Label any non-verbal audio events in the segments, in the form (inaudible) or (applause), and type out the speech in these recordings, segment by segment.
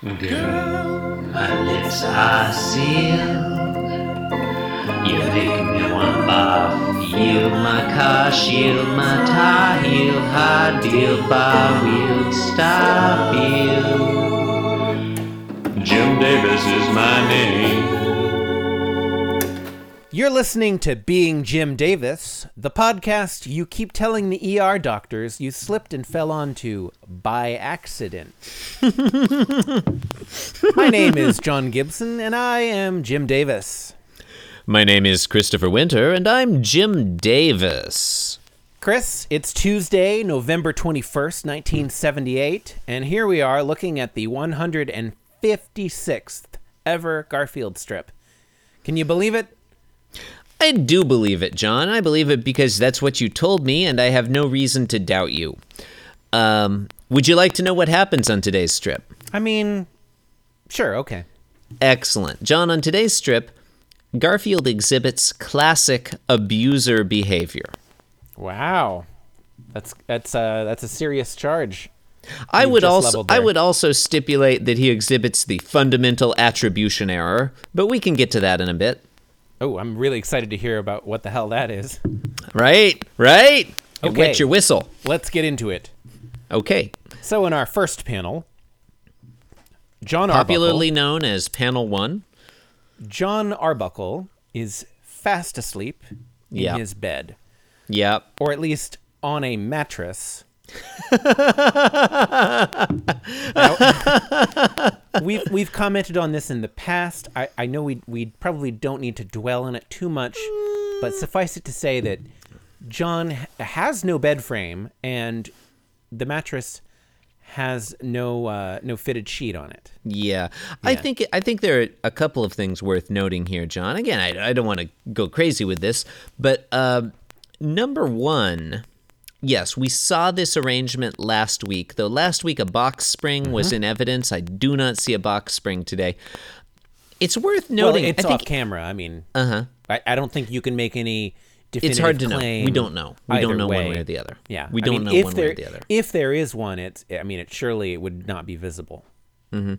Girl, my lips are sealed. You make me wanna barf. Yield my car, shield my tie heel, high deal, bar wheel, stop you. Jim Davis is my name. You're listening to Being Jim Davis, the podcast you keep telling the ER doctors you slipped and fell onto by accident. (laughs) My name is John Gibson, and I am Jim Davis. My name is Christopher Winter, and I'm Jim Davis. Chris, it's Tuesday, November 21st, 1978, and here we are looking at the 156th ever Garfield strip. Can you believe it? I do believe it, John. I believe it because that's what you told me, and I have no reason to doubt you. Um, would you like to know what happens on today's strip? I mean, sure, okay. Excellent. John, on today's strip, Garfield exhibits classic abuser behavior. Wow. That's that's uh that's a serious charge. I would also I would also stipulate that he exhibits the fundamental attribution error, but we can get to that in a bit. Oh, I'm really excited to hear about what the hell that is. Right? Right? Okay. Wet your whistle. Let's get into it. Okay. So in our first panel, John Arbuckle Popularly Arbuckle, known as Panel 1. John Arbuckle is fast asleep in Yeah. his bed, Yep. or at least on a mattress. Now, (laughs) we've we've commented on this in the past. I, I know we we probably don't need to dwell on it too much, but suffice it to say that John has no bed frame and the mattress has no uh, no fitted sheet on it. Yeah. I think I think there are a couple of things worth noting here, John. Again, I, I don't want to go crazy with this, but uh, number one, yes, we saw this arrangement last week. Though last week a box spring was in evidence. I do not see a box spring today. It's worth Well, noting. it's I think off camera. I mean, Uh-huh. I, I don't think you can make any. Definitive it's hard to know. We don't know. We don't know one way. way or the other. Yeah, We I don't mean, know one there, way or the other. If there is one, it's. I mean, it surely it would not be visible. in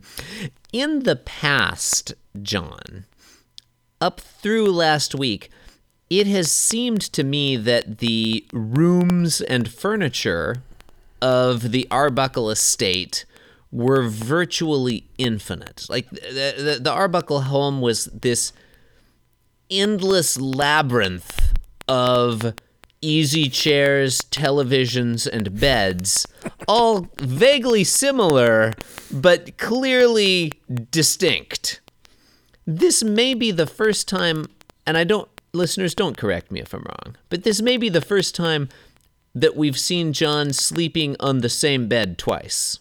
the past, John, up through last week, it has seemed to me that the rooms and furniture of the Arbuckle estate were virtually infinite. Like the, the, the Arbuckle home was this endless labyrinth of easy chairs, televisions, and beds, all vaguely similar, but clearly distinct. This may be the first time, and I don't, listeners, don't correct me if I'm wrong, but this may be the first time that we've seen John sleeping on the same bed twice.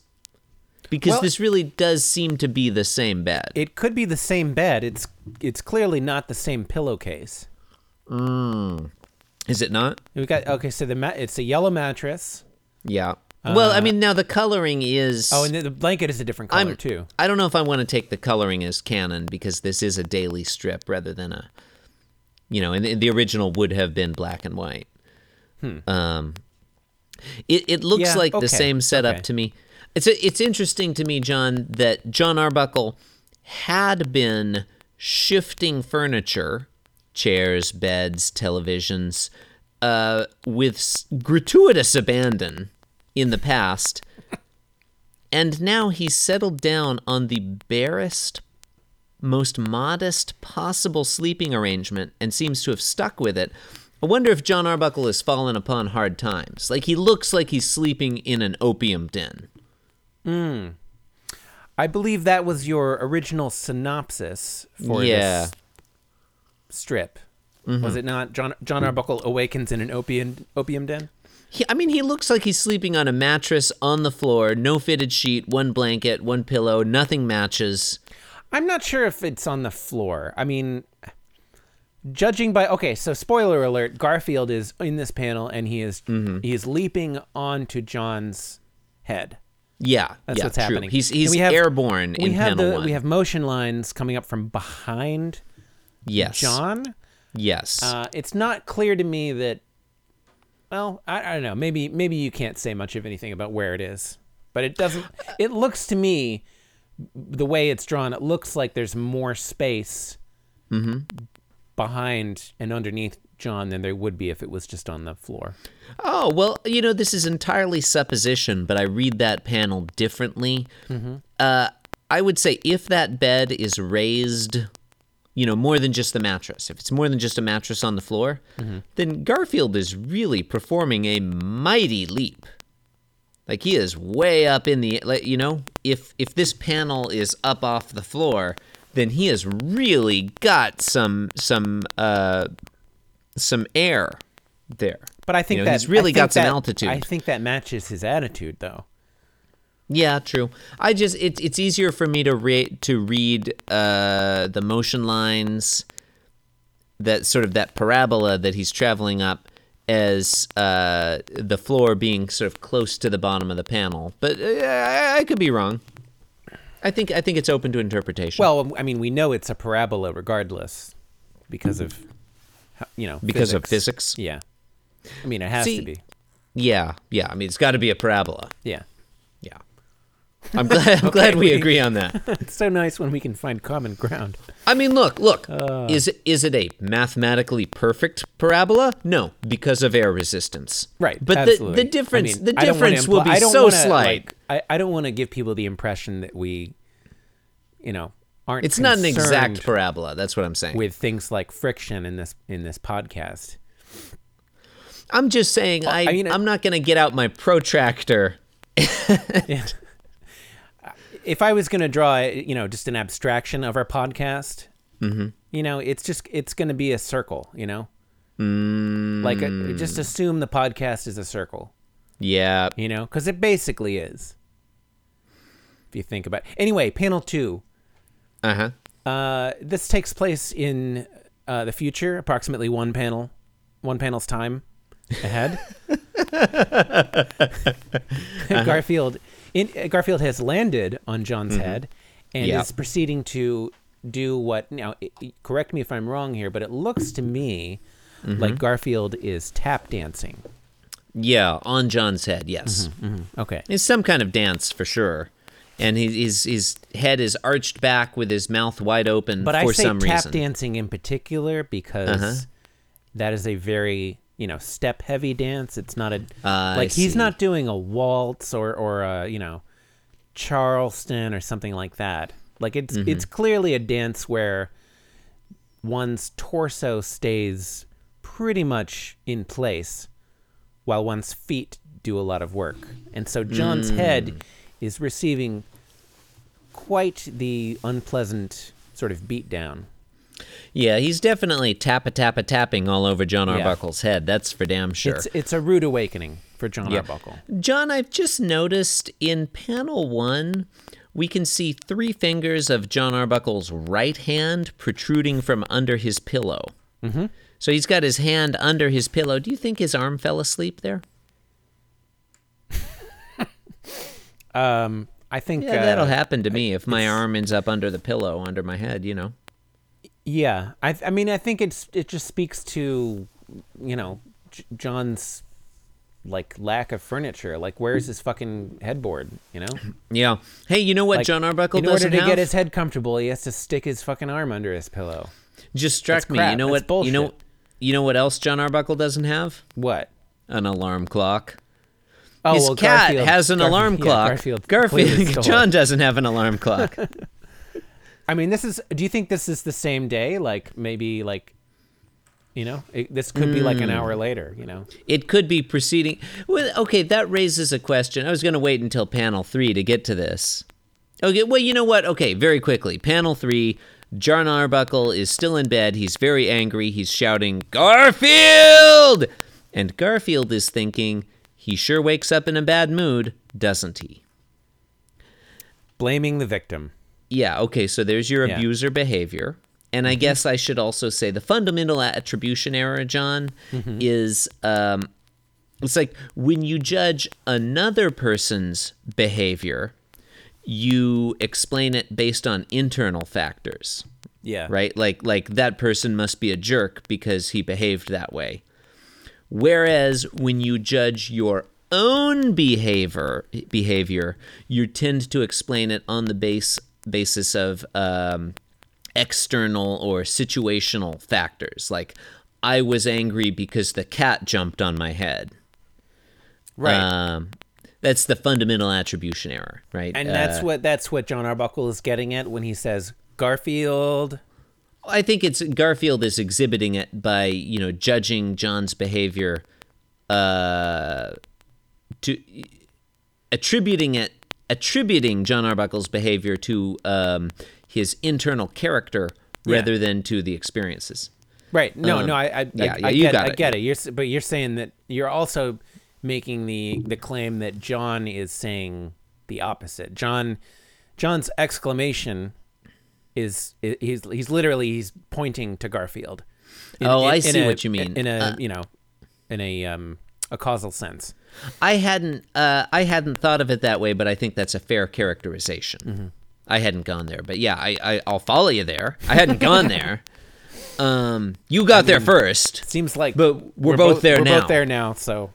Because Well- this really does seem to be the same bed. It could be the same bed. It's it's clearly not the same pillowcase. Hmm. Is it not? We got okay. So the mat. It's a yellow mattress. Yeah. well, I mean, now the coloring is. Oh, and the, the blanket is a different color I'm, too. I don't know if I want to take the coloring as canon because this is a daily strip rather than a, you know, and the, the original would have been black and white. Um, it it looks Hmm. Yeah, like okay, the same setup okay. to me. It's a, it's interesting to me, John, that John Arbuckle had been shifting furniture, chairs, beds, televisions, uh, with s- gratuitous abandon in the past. And now he's settled down on the barest, most modest possible sleeping arrangement and seems to have stuck with it. I wonder if John Arbuckle has fallen upon hard times. Like he looks like he's sleeping in an opium den. Hmm. I believe that was your original synopsis for Yeah. this strip. Was it not? John John Arbuckle awakens in an opium opium den. He, I mean, he looks like he's sleeping on a mattress on the floor, no fitted sheet, one blanket, one pillow, nothing matches. I'm not sure if it's on the floor. I mean, judging by okay, so spoiler alert: Garfield is in this panel and he is Mm-hmm. he is leaping onto John's head. Yeah, That's yeah, what's true. happening. He's he's we have- airborne We in have panel the one. we have motion lines coming up from behind yes, John. Yes, Uh, it's not clear to me that. Well, I, I don't know. Maybe maybe you can't say much of anything about where it is, but it doesn't. It looks to me the way it's drawn, it looks like there's more space mm-hmm. behind and underneath John than there would be if it was just on the floor. Oh, well, you know, this is entirely supposition, but I read that panel differently. Mm-hmm. Uh, I would say if that bed is raised, you know, more than just the mattress, if it's more than just a mattress on the floor, mm-hmm. then Garfield is really performing a mighty leap. Like he is way up in the, like, you know, if if this panel is up off the floor, then he has really got some some uh some air there. But I think You know, that he's really got some altitude. I think that matches his attitude, though. Yeah, true. I just it's it's easier for me to read to read uh, the motion lines, that sort of that parabola that he's traveling up as uh, the floor being sort of close to the bottom of the panel. But uh, I, could be wrong. I think I think it's open to interpretation. Well, I mean, we know it's a parabola regardless because of, you know, because of physics. Yeah. I mean, it has See- to be. Yeah, yeah. I mean, it's got to be a parabola. Yeah. I'm glad. I'm (laughs) glad we we- agree on that. (laughs) It's so nice when we can find common ground. I mean, look, look. Uh. is it is it a mathematically perfect parabola? No, because of air resistance. Right. But absolutely. the the difference I mean, the difference will be so wanna, slight. like, I, I don't want to give people the impression that we, you know, aren't. it's not an exact parabola. That's what I'm saying. with things like friction in this in this podcast. I'm just saying. I, I mean, I'm not going to get out my protractor. (laughs) if I was going to draw, you know, just an abstraction of our podcast, you know, it's just it's going to be a circle. You know, like a, just assume the podcast is a circle. Yeah. You know, because it basically is. If you think about, anyway, panel two. Uh huh. Uh, this takes place in uh, the future, approximately one panel, one panel's time ahead. (laughs) (laughs) Garfield, in, uh, Garfield has landed on John's head and Yeah. is proceeding to do what. Now, correct me if I'm wrong here, but it looks to me like Garfield is tap dancing. Yeah. On John's head. Yes. Okay. It's some kind of dance for sure. And he, his his head is arched back with his mouth wide open But for I say some tap reason. dancing in particular because Uh-huh. that is a very you know step heavy dance. It's not a I like he's not doing a waltz or or a you know Charleston or something like that. Like it's Mm-hmm. it's clearly a dance where one's torso stays pretty much in place while one's feet do a lot of work. And so John's Mm. head is receiving quite the unpleasant sort of beat down. Yeah, he's definitely tappa tappa tapping all over John Yeah. Arbuckle's head. That's for damn sure. It's it's a rude awakening for John Yeah. Arbuckle. John, I've just noticed in panel one, we can see three fingers of John Arbuckle's right hand protruding from under his pillow. Mm-hmm. So he's got his hand under his pillow. Do you think his arm fell asleep there? (laughs) Um, I think Yeah, that'll uh, happen to me if my arm ends up under the pillow, under my head, you know. Yeah, I I mean I think it's it just speaks to you know J- John's like lack of furniture. Like where's his fucking headboard? You know, (clears throat) Yeah. Hey, you know what like, John Arbuckle does. in order doesn't to have? get his head comfortable, he has to stick his fucking arm under his pillow. Just struck That's me. You know That's what? You know. You know what else John Arbuckle doesn't have? What? An alarm clock. Oh, His well, cat Garfield- has an Garfield- alarm yeah, clock. Garfield, Garfield. (laughs) John doesn't have an alarm clock. (laughs) I mean, this is. Do you think this is the same day? Like maybe like, you know, it, this could be Hmm. like an hour later. You know. It could be proceeding. Well, okay, that raises a question. I was going to wait until panel three to get to this. Okay, well, you know what? Okay, very quickly. Panel three. John Arbuckle is still in bed. He's very angry. He's shouting, Garfield! And Garfield is thinking, he sure wakes up in a bad mood, doesn't he? Blaming the victim. Yeah, okay, so there's your Yeah. Mm-hmm. abuser behavior. And I guess I should also say the fundamental attribution error, John, Mm-hmm. is um, it's like when you judge another person's behavior, you explain it based on internal factors, Yeah. right? Like like that person must be a jerk because he behaved that way. Whereas when you judge your own behavior behavior, you tend to explain it on the base basis of um, external or situational factors. Like, I was angry because the cat jumped on my head. Right. Um, that's the fundamental attribution error, right? and that's Uh, what that's what John Arbuckle is getting at when he says Garfield. I think it's Garfield is exhibiting it by you know judging John's behavior, uh, to attributing it attributing John Arbuckle's behavior to um, his internal character Yeah. rather than to the experiences. Right. No, Um, no, I, I, yeah, I, yeah, I you get got it. I get it. You're, but you're saying that you're also making the the claim that John is saying the opposite. John, John's exclamation is i- he's he's literally he's pointing to Garfield. In- Oh, I in see a- what you mean. In a Uh, you know, in a um a causal sense. I hadn't uh, I hadn't thought of it that way, but I think that's a fair characterization. Mm-hmm. I hadn't gone there, but yeah, I, I I'll follow you there. I hadn't gone (laughs) there. Um, you got there first. Seems like, But we're both there now. we're now. both there now. So,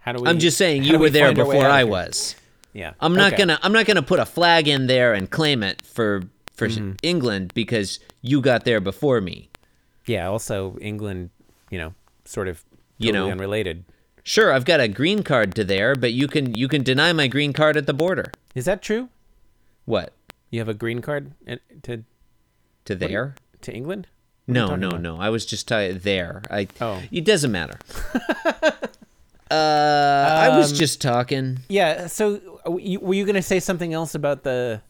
how do we? I'm just saying you we were there find our way before I was. Yeah, I'm not Okay. gonna I'm not gonna put a flag in there and claim it for for Mm-hmm. England because you got there before me. Yeah. Also, England, you know, sort of You totally know. unrelated. Sure, I've got a green card to there, but you can you can deny my green card at the border. Is that true? What You have a green card to to there? to England? What No, no, about? no. I was just t- there. I. Oh. It doesn't matter. (laughs) uh, I was Um, just talking. Yeah. So, uh, were you going to say something else about the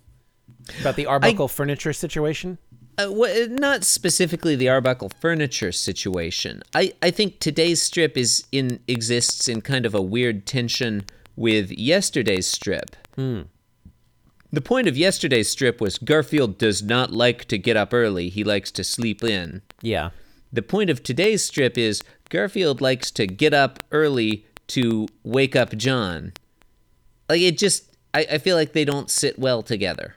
about the Arbuckle furniture situation? Uh, wha- not specifically the Arbuckle furniture situation. I, I think today's strip is in exists in kind of a weird tension with yesterday's strip. The point of yesterday's strip was Garfield does not like to get up early. He likes to sleep in. Yeah. The point of today's strip is Garfield likes to get up early to wake up John. Like it just I, I feel like they don't sit well together.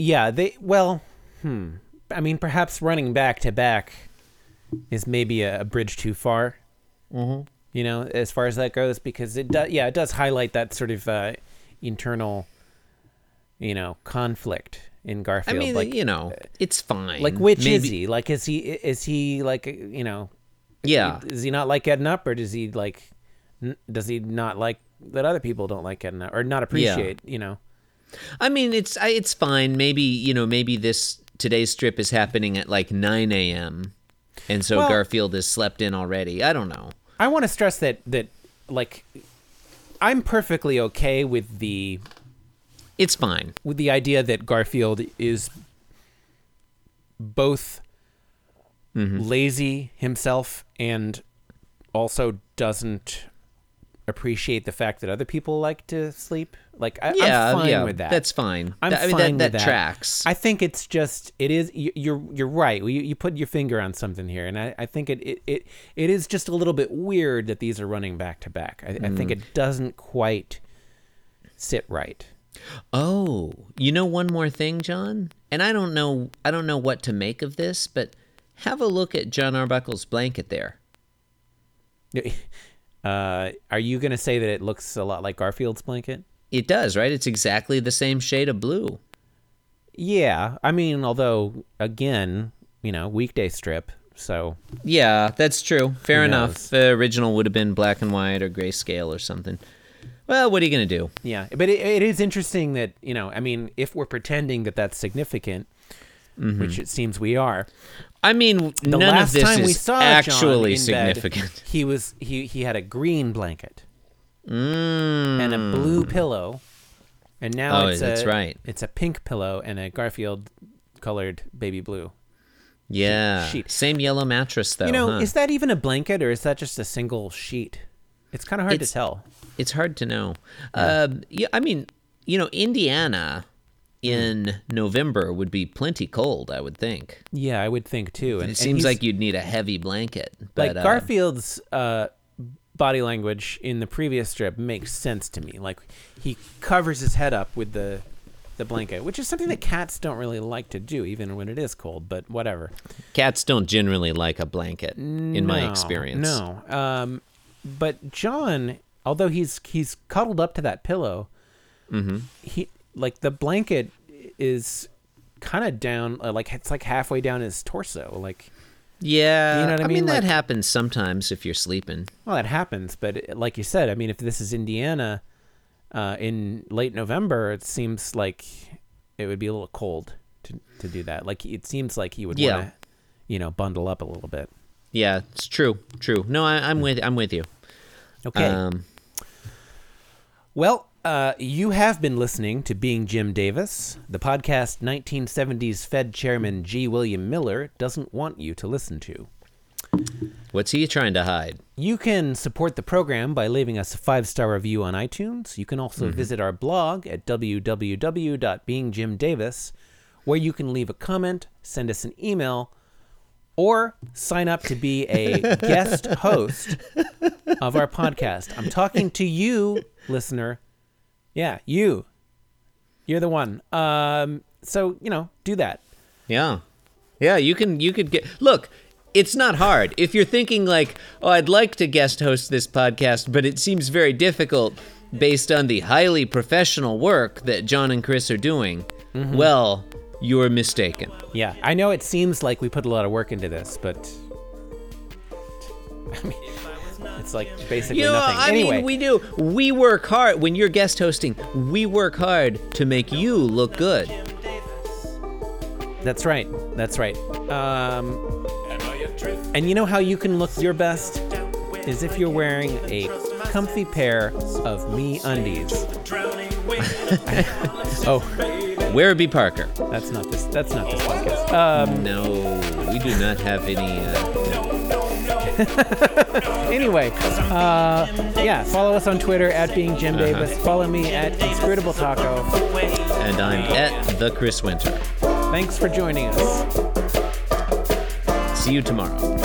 Yeah. They well, hmm. I mean, perhaps running back to back is maybe a, a bridge too far. Mm-hmm. You know, as far as that goes, because it does. Yeah, it does highlight that sort of uh, internal, you know, conflict in I Garfield. mean, like, you know, it's fine. like which is he? Like, is he is he like you know Yeah. Does he not like getting up, or does he like? n- Does he not like that other people don't like getting up, or not appreciate? Yeah. You know. I mean, it's it's fine. Maybe you know, maybe this today's strip is happening at like 9 a.m. and so Well- Garfield has slept in already. I don't know. I want to stress that that like, I'm perfectly okay with the It's fine. with the idea that Garfield is both mm-hmm. lazy himself and also doesn't appreciate the fact that other people like to sleep. Like I, Yeah, I'm fine yeah, with that. that's fine. I'm I mean, fine that, with that that. tracks. I think it's just it is you- you're you're right. You, you put your finger on something here, and I, I think it, it it it is just a little bit weird that these are running back to back. I, I Mm. think it doesn't quite sit right. Oh, you know one more thing, John? And I don't know I don't know what to make of this, but have a look at John Arbuckle's blanket there. (laughs) Uh, are you going to say that it looks a lot like Garfield's blanket? It does, right? It's exactly the same shade of blue. Yeah, I mean, although again, you know, weekday strip, so Yeah, that's true. Fair enough. The original would have been black and white or grayscale or something. Well, what are you going to do? yeah. But it, it is interesting that you know, I mean, if we're pretending that that's significant, Mm-hmm. which it seems we are, I mean, the none last of this time is we saw actually John in bed, significant. he was he he had a green blanket Mm. and a blue pillow, and now Oh, it's that's a, right. It's a pink pillow and a Garfield colored baby blue. Yeah. sheet. Same yellow mattress, though. you know, huh? is that even a blanket or is that just a single sheet? It's kind of hard It's- to tell. It's hard to know. Um, yeah, I mean, you know, Indiana in November would be plenty cold, I would think. Yeah, I would think too. And It and seems like you'd need a heavy blanket. But, like uh, Garfield's uh, body language in the previous strip makes sense to me. Like he covers his head up with the the blanket, which is something that cats don't really like to do, even when it is cold. But whatever. cats don't generally like a blanket, in my experience. No. Um, but John, although he's he's cuddled up to that pillow, Mm-hmm. he like the blanket is kind of down, uh, like it's like halfway down his torso. Like, Yeah, You know what I I mean, mean? that Like- happens sometimes if you're sleeping. well, that happens, but it- like you said, I mean, if this is Indiana uh, in late November, it seems like it would be a little cold to to do that. Like, it seems like he would Yeah. want to, you know, bundle up a little bit. Yeah, it's true. True. No, I, I'm with. I'm with you. Okay. Um, Well, uh, you have been listening to Being Jim Davis. The podcast 1970s Fed Chairman G. William Miller doesn't want you to listen to. what's he trying to hide? You can support the program by leaving us a five star review on iTunes. You can also visit our blog at www.beingjimdavis, where you can leave a comment, send us an email, or sign up to be a (laughs) guest host of our podcast. I'm talking to you, listener. Yeah, you. You're the one. Um, so, you know, do that. Yeah. Yeah, you can you could get Look, it's not hard. If you're thinking like, "Oh, I'd like to guest host this podcast, but it seems very difficult based on the highly professional work that John and Chris are doing." Well, you're mistaken. Yeah, I know it seems like we put a lot of work into this, but (laughs) I mean, it's like basically You know, nothing. I anyway, mean, we do. We work hard when you're guest hosting. We work hard to make you look good. that's right. That's right. Um, and you know how you can look your best is if you're wearing a comfy pair of MeUndies. (laughs) oh, Warby Parker. that's not this. That's not this podcast. Um, No, we do not have any. Uh, (laughs) anyway, uh, yeah, follow us on Twitter at being Jim Davis. Follow me at Inscrutable Taco. and I'm at the Chris Winter. Thanks for joining us. See you tomorrow.